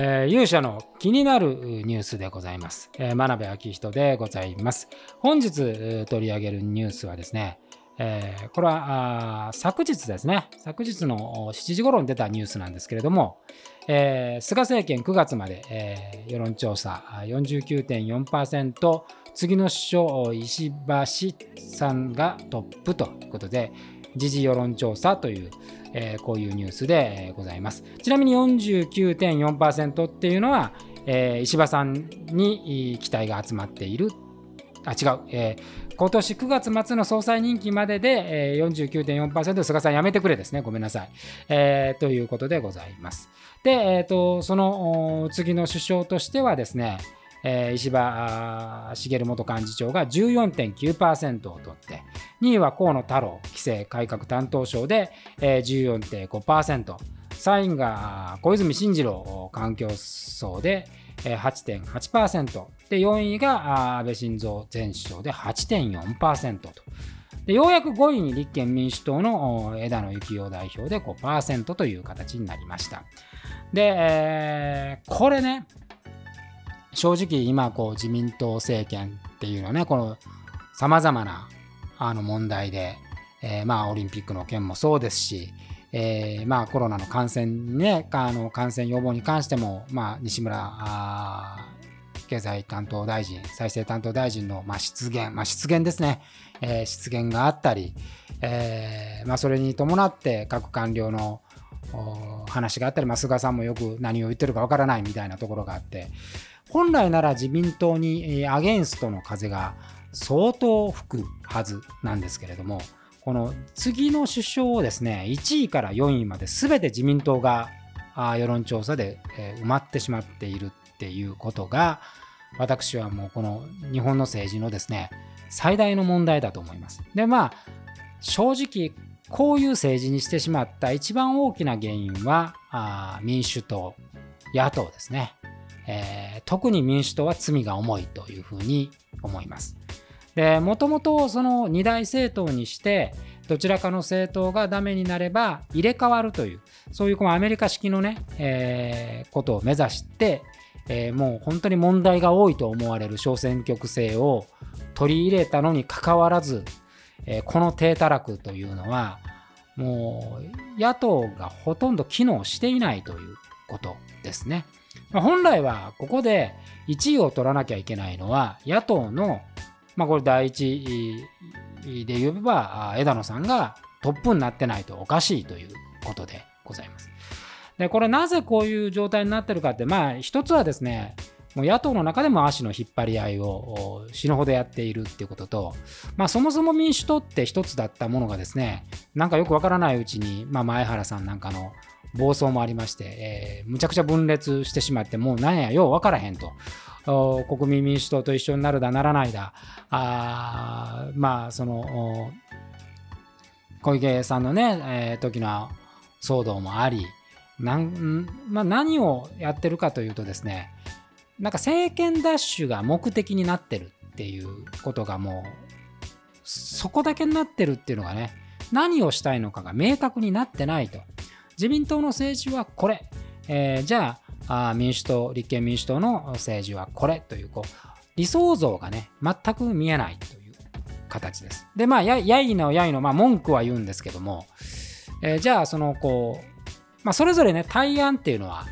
えー、勇者の気になるニュースでございます。えー、真鍋明人でございます。本日取り上げるニュースはですね、えー、これは昨日ですね、昨日の7時頃に出たニュースなんですけれども、えー、菅政権9月まで、えー、世論調査49.4%、次の首相、石橋さんがトップということで、時事世論調査という、えー、こういうニュースでございます。ちなみに49.4%っていうのは、えー、石破さんに期待が集まっている。あ、違う。えー、今年9月末の総裁任期までで、えー、49.4%菅さんやめてくれですね。ごめんなさい。えー、ということでございます。で、えーと、その次の首相としてはですね、えー、石破茂元幹事長が14.9%を取って、2位は河野太郎規制改革担当省で、えー、14.5%、3位が小泉進次郎環境層で8.8%、で4位が安倍晋三前首相で8.4%と。でようやく5位に立憲民主党の枝野幸男代表で5%という形になりました。で、えー、これね、正直今こう自民党政権っていうのはね、この様々なあの問題で、えー、まあオリンピックの件もそうですし、えー、まあコロナの感染ね、あの感染予防に関しても、まあ西村経済担当大臣、再生担当大臣の、まあ、失言、まあ、失言ですね、えー、失言があったり、えまあ、それに伴って各官僚の話があったり、まあ、菅さんもよく何を言ってるかわからないみたいなところがあって、本来なら自民党にアゲンストの風が相当吹くはずなんですけれども、この次の首相をですね、1位から4位まで全て自民党が世論調査で埋まってしまっているっていうことが、私はもうこの日本の政治のですね、最大の問題だと思います。で、まあ、正直、こういう政治にしてしまった一番大きな原因はあ民主党、野党ですね、えー、特に民主党は罪が重いというふうに思います。で、もともとその二大政党にして、どちらかの政党がダメになれば入れ替わるという、そういうこのアメリカ式のね、えー、ことを目指して、えー、もう本当に問題が多いと思われる小選挙区制を取り入れたのにかかわらず、え、この低たらくというのはもう野党がほとんど機能していないということですね。本来はここで1位を取らなきゃいけないのは野党の、まあ、これ第一で言えば枝野さんがトップになってないとおかしいということでございます。で、これなぜこういう状態になってるかって、まあ一つはですね、もう野党の中でも足の引っ張り合いを死ぬほどやっているっていうことと、まあそもそも民主党って一つだったものがですね、なんかよくわからないうちに、まあ前原さんなんかの暴走もありまして、えー、むちゃくちゃ分裂してしまって、もうなんや、ようわからへんと。国民民主党と一緒になるだならないだ、あまあその小池さんのね、えー、時の騒動もあり、なんまあ、何をやってるかというとですねなんか政権奪取が目的になってるっていうことがもうそこだけになってるっていうのがね何をしたいのかが明確になってないと自民党の政治はこれ、えー、じゃあ民主党立憲民主党の政治はこれというこう理想像がね全く見えないという形ですでまあややいのやいの、まあ、文句は言うんですけども、えー、じゃあそのこうまあ、それぞれね、対案っていうのは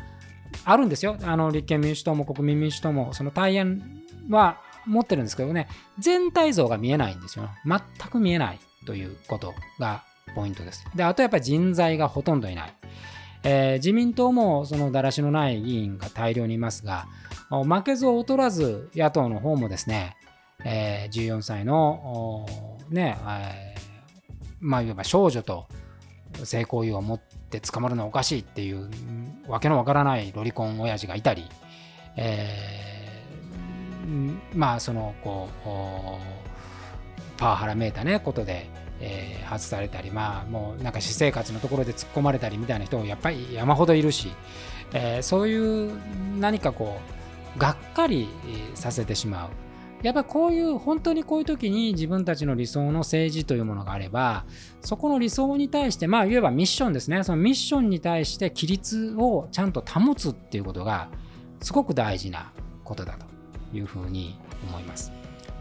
あるんですよ。あの立憲民主党も国民民主党も、その対案は持ってるんですけどね、全体像が見えないんですよ。全く見えないということがポイントです。で、あとやっぱり人材がほとんどいない。えー、自民党もそのだらしのない議員が大量にいますが、負けず劣らず野党の方もですね、えー、14歳のね、えー、まあいわば少女と性行為を持って捕まるのはおかしいっていうわけのわからないロリコン親父がいたり、えー、まあそのこうパワハラめいたねことで、えー、外されたりまあもうなんか私生活のところで突っ込まれたりみたいな人もやっぱり山ほどいるし、えー、そういう何かこうがっかりさせてしまうやっぱこういう本当にこういう時に自分たちの理想の政治というものがあればそこの理想に対してまあいわばミッションですねそのミッションに対して規律をちゃんと保つっていうことがすごく大事なことだというふうに思います。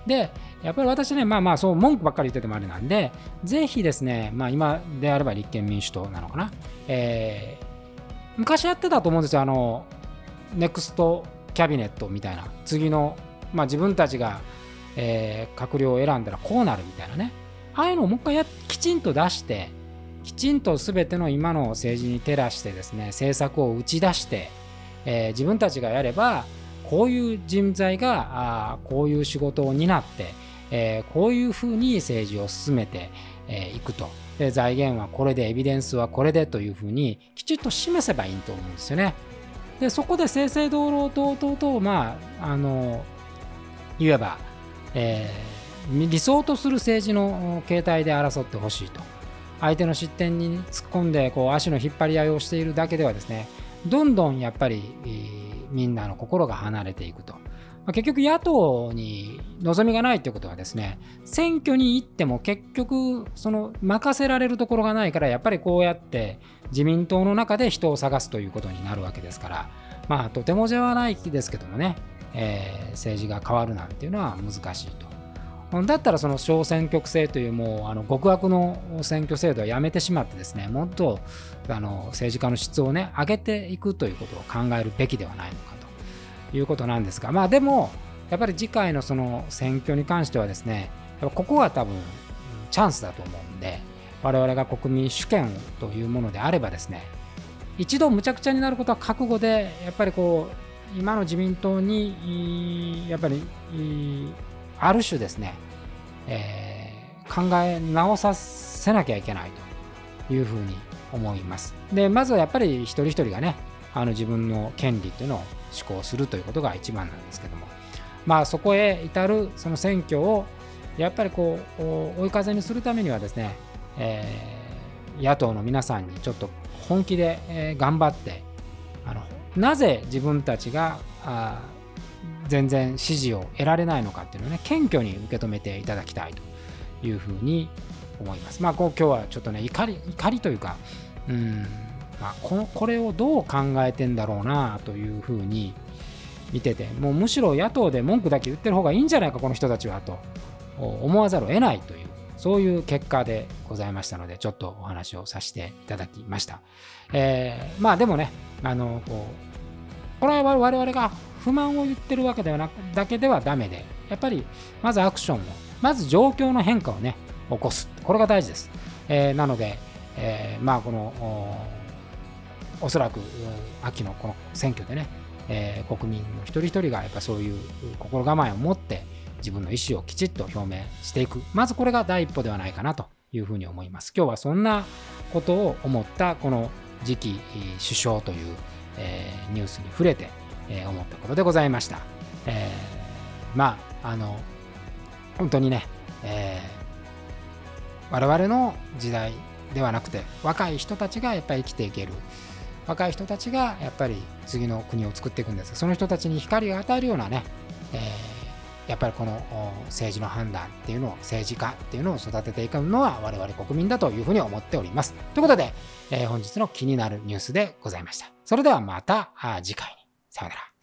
で、やっぱり私ね、まあまあそう文句ばっかり言っててもあれなんで、ぜひですね、まあ今であれば立憲民主党なのかな、えー、昔やってたと思うんですよ、あの、ネクストキャビネットみたいな、次の、まあ自分たちが、えー、閣僚を選んだらこうなるみたいなね、ああいうのをもう一回やきちんと出して、きちんと全ての今の政治に照らしてですね、政策を打ち出して、えー、自分たちがやれば、こういう人材があこういう仕事を担って、えー、こういうふうに政治を進めてい、えー、くとで財源はこれでエビデンスはこれでというふうにきちっと示せばいいと思うんですよね。でそこで正々堂々とととまああのいわば、えー、理想とする政治の形態で争ってほしいと相手の失点に突っ込んでこう足の引っ張り合いをしているだけではですねどんどんやっぱり、みんなの心が離れていくと。結局野党に望みがないということはですね選挙に行っても結局その任せられるところがないからやっぱりこうやって自民党の中で人を探すということになるわけですからまあとてもではないですけどもね、えー、政治が変わるなんていうのは難しいと。だったらその小選挙区制というもうあの極悪の選挙制度はやめてしまってですねもっとあの政治家の質をね上げていくということを考えるべきではないのかということなんですがまあでもやっぱり次回のその選挙に関してはですねここは多分チャンスだと思うんで我々が国民主権というものであればですね一度むちゃくちゃになることは覚悟でやっぱりこう今の自民党にやっぱりある種ですね、えー、考え直させなきゃいけないというふうに思います。で、まずはやっぱり一人一人がね、あの自分の権利というのを施行するということが一番なんですけども、まあそこへ至るその選挙をやっぱりこう追い風にするためにはですね、えー、野党の皆さんにちょっと本気で、頑張ってあのなぜ自分たちがあ全然支持を得られないのかっていうのをね謙虚に受け止めていただきたいというふうに思います。まあこう今日はちょっとね怒り怒りというかうんまあ、このこれをどう考えてんだろうなというふうに見ててもうむしろ野党で文句だけ言ってる方がいいんじゃないかこの人たちはと思わざるを得ないというそういう結果でございましたのでちょっとお話をさせていただきました。えー、まあでもねあのこうこれは我々が不満を言ってるわけではなくだけではダメで、やっぱりまずアクションを、まず状況の変化をね、起こす。これが大事です。えー、なので、えー、まあこのおそらく秋のこの選挙でね、えー、国民の一人一人がやっぱそういう心構えを持って自分の意思をきちっと表明していく。まずこれが第一歩ではないかなというふうに思います。今日はそんなことを思ったこの次期首相という、えー、ニュースに触れて、えー、思ったことでございました。えー、まあ、あの、本当にね、えー、我々の時代ではなくて、若い人たちがやっぱり生きていける。若い人たちがやっぱり次の国を作っていくんですがその人たちに光を与えるようなね、えー、やっぱりこの政治の判断っていうのを政治家っていうのを育てていくのは我々国民だというふうに思っております。ということで、えー、本日の気になるニュースでございました。それではまた次回に。さよなら。